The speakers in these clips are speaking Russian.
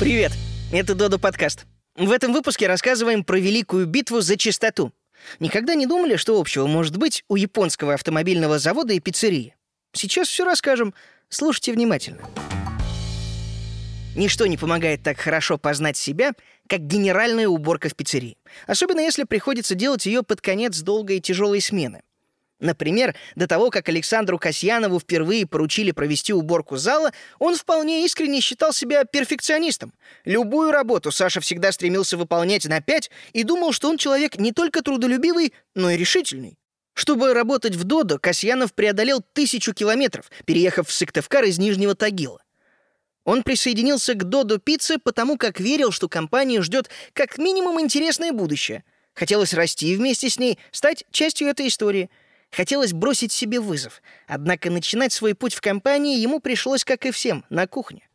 Привет! Это Додо подкаст. В этом выпуске рассказываем про великую битву за чистоту. Никогда не думали, что общего может быть у японского автомобильного завода и пиццерии? Сейчас все расскажем. Слушайте внимательно. Ничто не помогает так хорошо познать себя, как генеральная уборка в пиццерии. Особенно если приходится делать ее под конец долгой и тяжелой смены. Например, до того, как Александру Касьянову впервые поручили провести уборку зала, он вполне искренне считал себя перфекционистом. Любую работу Саша всегда стремился выполнять на пять и думал, что он человек не только трудолюбивый, но и решительный. Чтобы работать в Додо, Касьянов преодолел тысячу километров, переехав в Сыктывкар из Нижнего Тагила. Он присоединился к Додо Пицце потому, как верил, что компанию ждет как минимум интересное будущее. Хотелось расти вместе с ней, стать частью этой истории. Хотелось бросить себе вызов. Однако начинать свой путь в компании ему пришлось, как и всем, на кухне.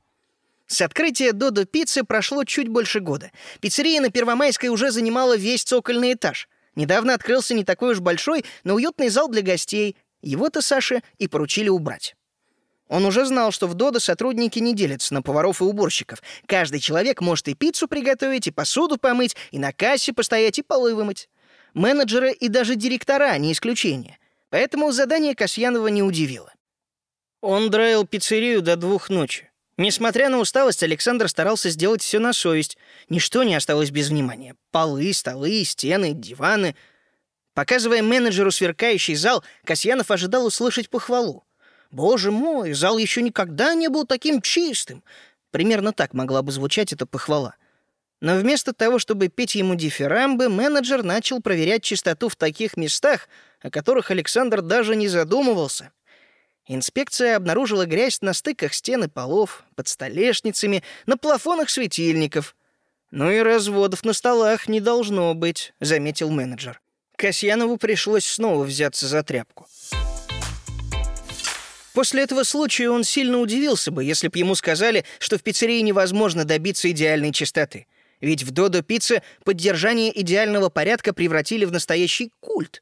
С открытия Додо Пиццы прошло чуть больше года. Пиццерия на Первомайской уже занимала весь цокольный этаж. Недавно открылся не такой уж большой, но уютный зал для гостей. Его-то Саше и поручили убрать. Он уже знал, что в Додо сотрудники не делятся на поваров и уборщиков. Каждый человек может и пиццу приготовить, и посуду помыть, и на кассе постоять, и полы вымыть. Менеджеры и даже директора не исключение. Поэтому задание Касьянова не удивило. Он драил пиццерию до двух ночи. Несмотря на усталость, Александр старался сделать все на совесть. Ничто не осталось без внимания. Полы, столы, стены, диваны. Показывая менеджеру сверкающий зал, Касьянов ожидал услышать похвалу. «Боже мой, зал еще никогда не был таким чистым!» Примерно так могла бы звучать эта похвала. Но вместо того, чтобы петь ему дифирамбы, менеджер начал проверять чистоту в таких местах, о которых Александр даже не задумывался. Инспекция обнаружила грязь на стыках стен и полов, под столешницами, на плафонах светильников. «Ну и разводов на столах не должно быть», — заметил менеджер. Касьянову пришлось снова взяться за тряпку. После этого случая он сильно удивился бы, если бы ему сказали, что в пиццерии невозможно добиться идеальной чистоты. Ведь в Додо Пицце поддержание идеального порядка превратили в настоящий культ.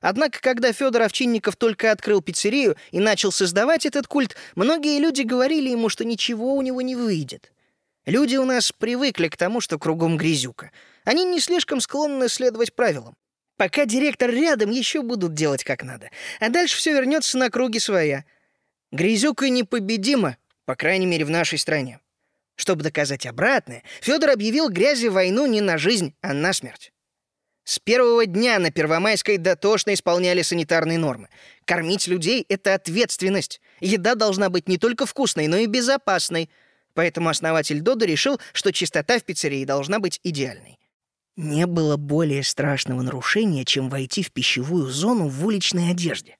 Однако, когда Федор Овчинников только открыл пиццерию и начал создавать этот культ, многие люди говорили ему, что ничего у него не выйдет. Люди у нас привыкли к тому, что кругом грязюка. Они не слишком склонны следовать правилам. Пока директор рядом, еще будут делать как надо. А дальше все вернется на круги своя — Грязюка непобедима, по крайней мере, в нашей стране. Чтобы доказать обратное, Федор объявил грязи войну не на жизнь, а на смерть. С первого дня на Первомайской дотошно исполняли санитарные нормы. Кормить людей — это ответственность. Еда должна быть не только вкусной, но и безопасной. Поэтому основатель Додо решил, что чистота в пиццерии должна быть идеальной. Не было более страшного нарушения, чем войти в пищевую зону в уличной одежде.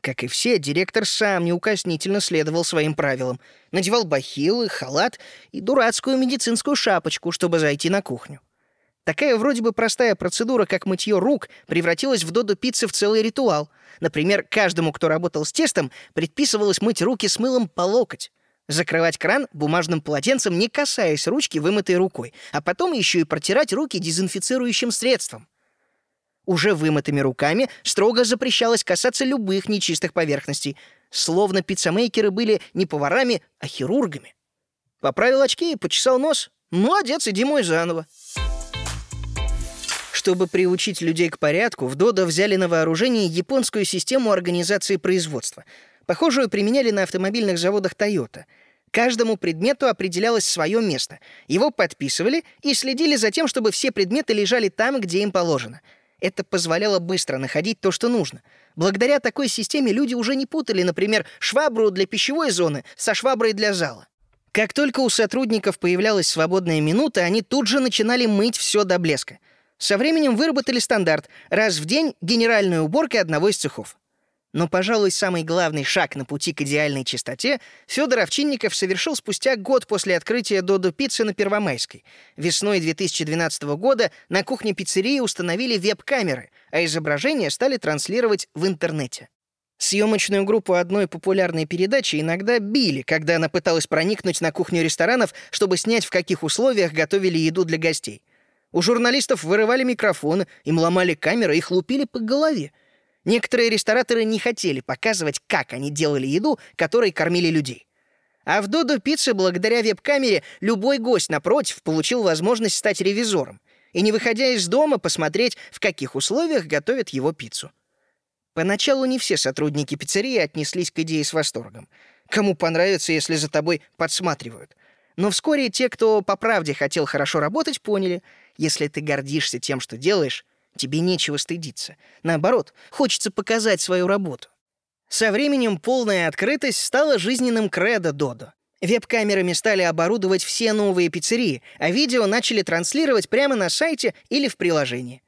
Как и все, директор сам неукоснительно следовал своим правилам. Надевал бахилы, халат и дурацкую медицинскую шапочку, чтобы зайти на кухню. Такая вроде бы простая процедура, как мытье рук, превратилась в Додо пиццы в целый ритуал. Например, каждому, кто работал с тестом, предписывалось мыть руки с мылом по локоть. Закрывать кран бумажным полотенцем, не касаясь ручки вымытой рукой, а потом еще и протирать руки дезинфицирующим средством. Уже вымытыми руками строго запрещалось касаться любых нечистых поверхностей, словно пиццамейкеры были не поварами, а хирургами. Поправил очки и почесал нос. Молодец, иди мой заново. Чтобы приучить людей к порядку, в Додо взяли на вооружение японскую систему организации производства. Похожую применяли на автомобильных заводах Toyota. Каждому предмету определялось свое место. Его подписывали и следили за тем, чтобы все предметы лежали там, где им положено — это позволяло быстро находить то, что нужно. Благодаря такой системе люди уже не путали, например, швабру для пищевой зоны со шваброй для зала. Как только у сотрудников появлялась свободная минута, они тут же начинали мыть все до блеска. Со временем выработали стандарт — раз в день генеральная уборка одного из цехов. Но, пожалуй, самый главный шаг на пути к идеальной чистоте Федор Овчинников совершил спустя год после открытия Додо Пиццы на Первомайской. Весной 2012 года на кухне пиццерии установили веб-камеры, а изображения стали транслировать в интернете. Съемочную группу одной популярной передачи иногда били, когда она пыталась проникнуть на кухню ресторанов, чтобы снять, в каких условиях готовили еду для гостей. У журналистов вырывали микрофоны, им ломали камеры, их лупили по голове — Некоторые рестораторы не хотели показывать, как они делали еду, которой кормили людей. А в Додо Пицце благодаря веб-камере любой гость, напротив, получил возможность стать ревизором и, не выходя из дома, посмотреть, в каких условиях готовят его пиццу. Поначалу не все сотрудники пиццерии отнеслись к идее с восторгом. Кому понравится, если за тобой подсматривают. Но вскоре те, кто по правде хотел хорошо работать, поняли, если ты гордишься тем, что делаешь, тебе нечего стыдиться. Наоборот, хочется показать свою работу. Со временем полная открытость стала жизненным кредо Додо. Веб-камерами стали оборудовать все новые пиццерии, а видео начали транслировать прямо на сайте или в приложении.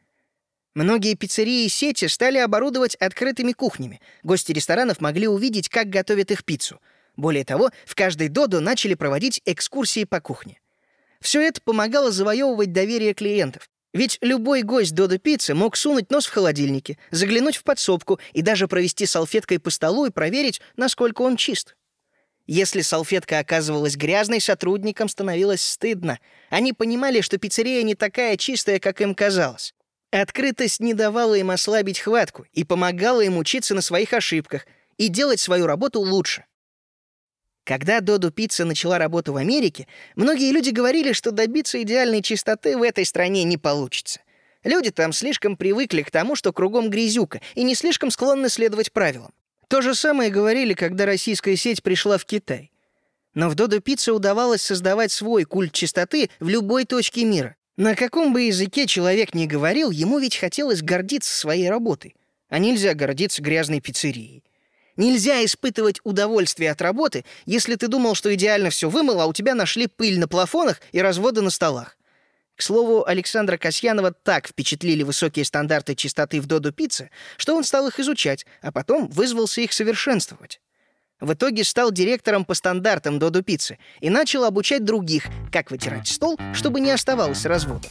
Многие пиццерии и сети стали оборудовать открытыми кухнями. Гости ресторанов могли увидеть, как готовят их пиццу. Более того, в каждой Додо начали проводить экскурсии по кухне. Все это помогало завоевывать доверие клиентов. Ведь любой гость Додо Пиццы мог сунуть нос в холодильнике, заглянуть в подсобку и даже провести салфеткой по столу и проверить, насколько он чист. Если салфетка оказывалась грязной, сотрудникам становилось стыдно. Они понимали, что пиццерия не такая чистая, как им казалось. Открытость не давала им ослабить хватку и помогала им учиться на своих ошибках и делать свою работу лучше. Когда Доду Пицца начала работу в Америке, многие люди говорили, что добиться идеальной чистоты в этой стране не получится. Люди там слишком привыкли к тому, что кругом грязюка, и не слишком склонны следовать правилам. То же самое говорили, когда российская сеть пришла в Китай. Но в Додо Пицце удавалось создавать свой культ чистоты в любой точке мира. На каком бы языке человек ни говорил, ему ведь хотелось гордиться своей работой. А нельзя гордиться грязной пиццерией. Нельзя испытывать удовольствие от работы, если ты думал, что идеально все вымыл, а у тебя нашли пыль на плафонах и разводы на столах. К слову, Александра Касьянова так впечатлили высокие стандарты чистоты в Додо Пицце, что он стал их изучать, а потом вызвался их совершенствовать. В итоге стал директором по стандартам Додо Пиццы и начал обучать других, как вытирать стол, чтобы не оставалось разводов.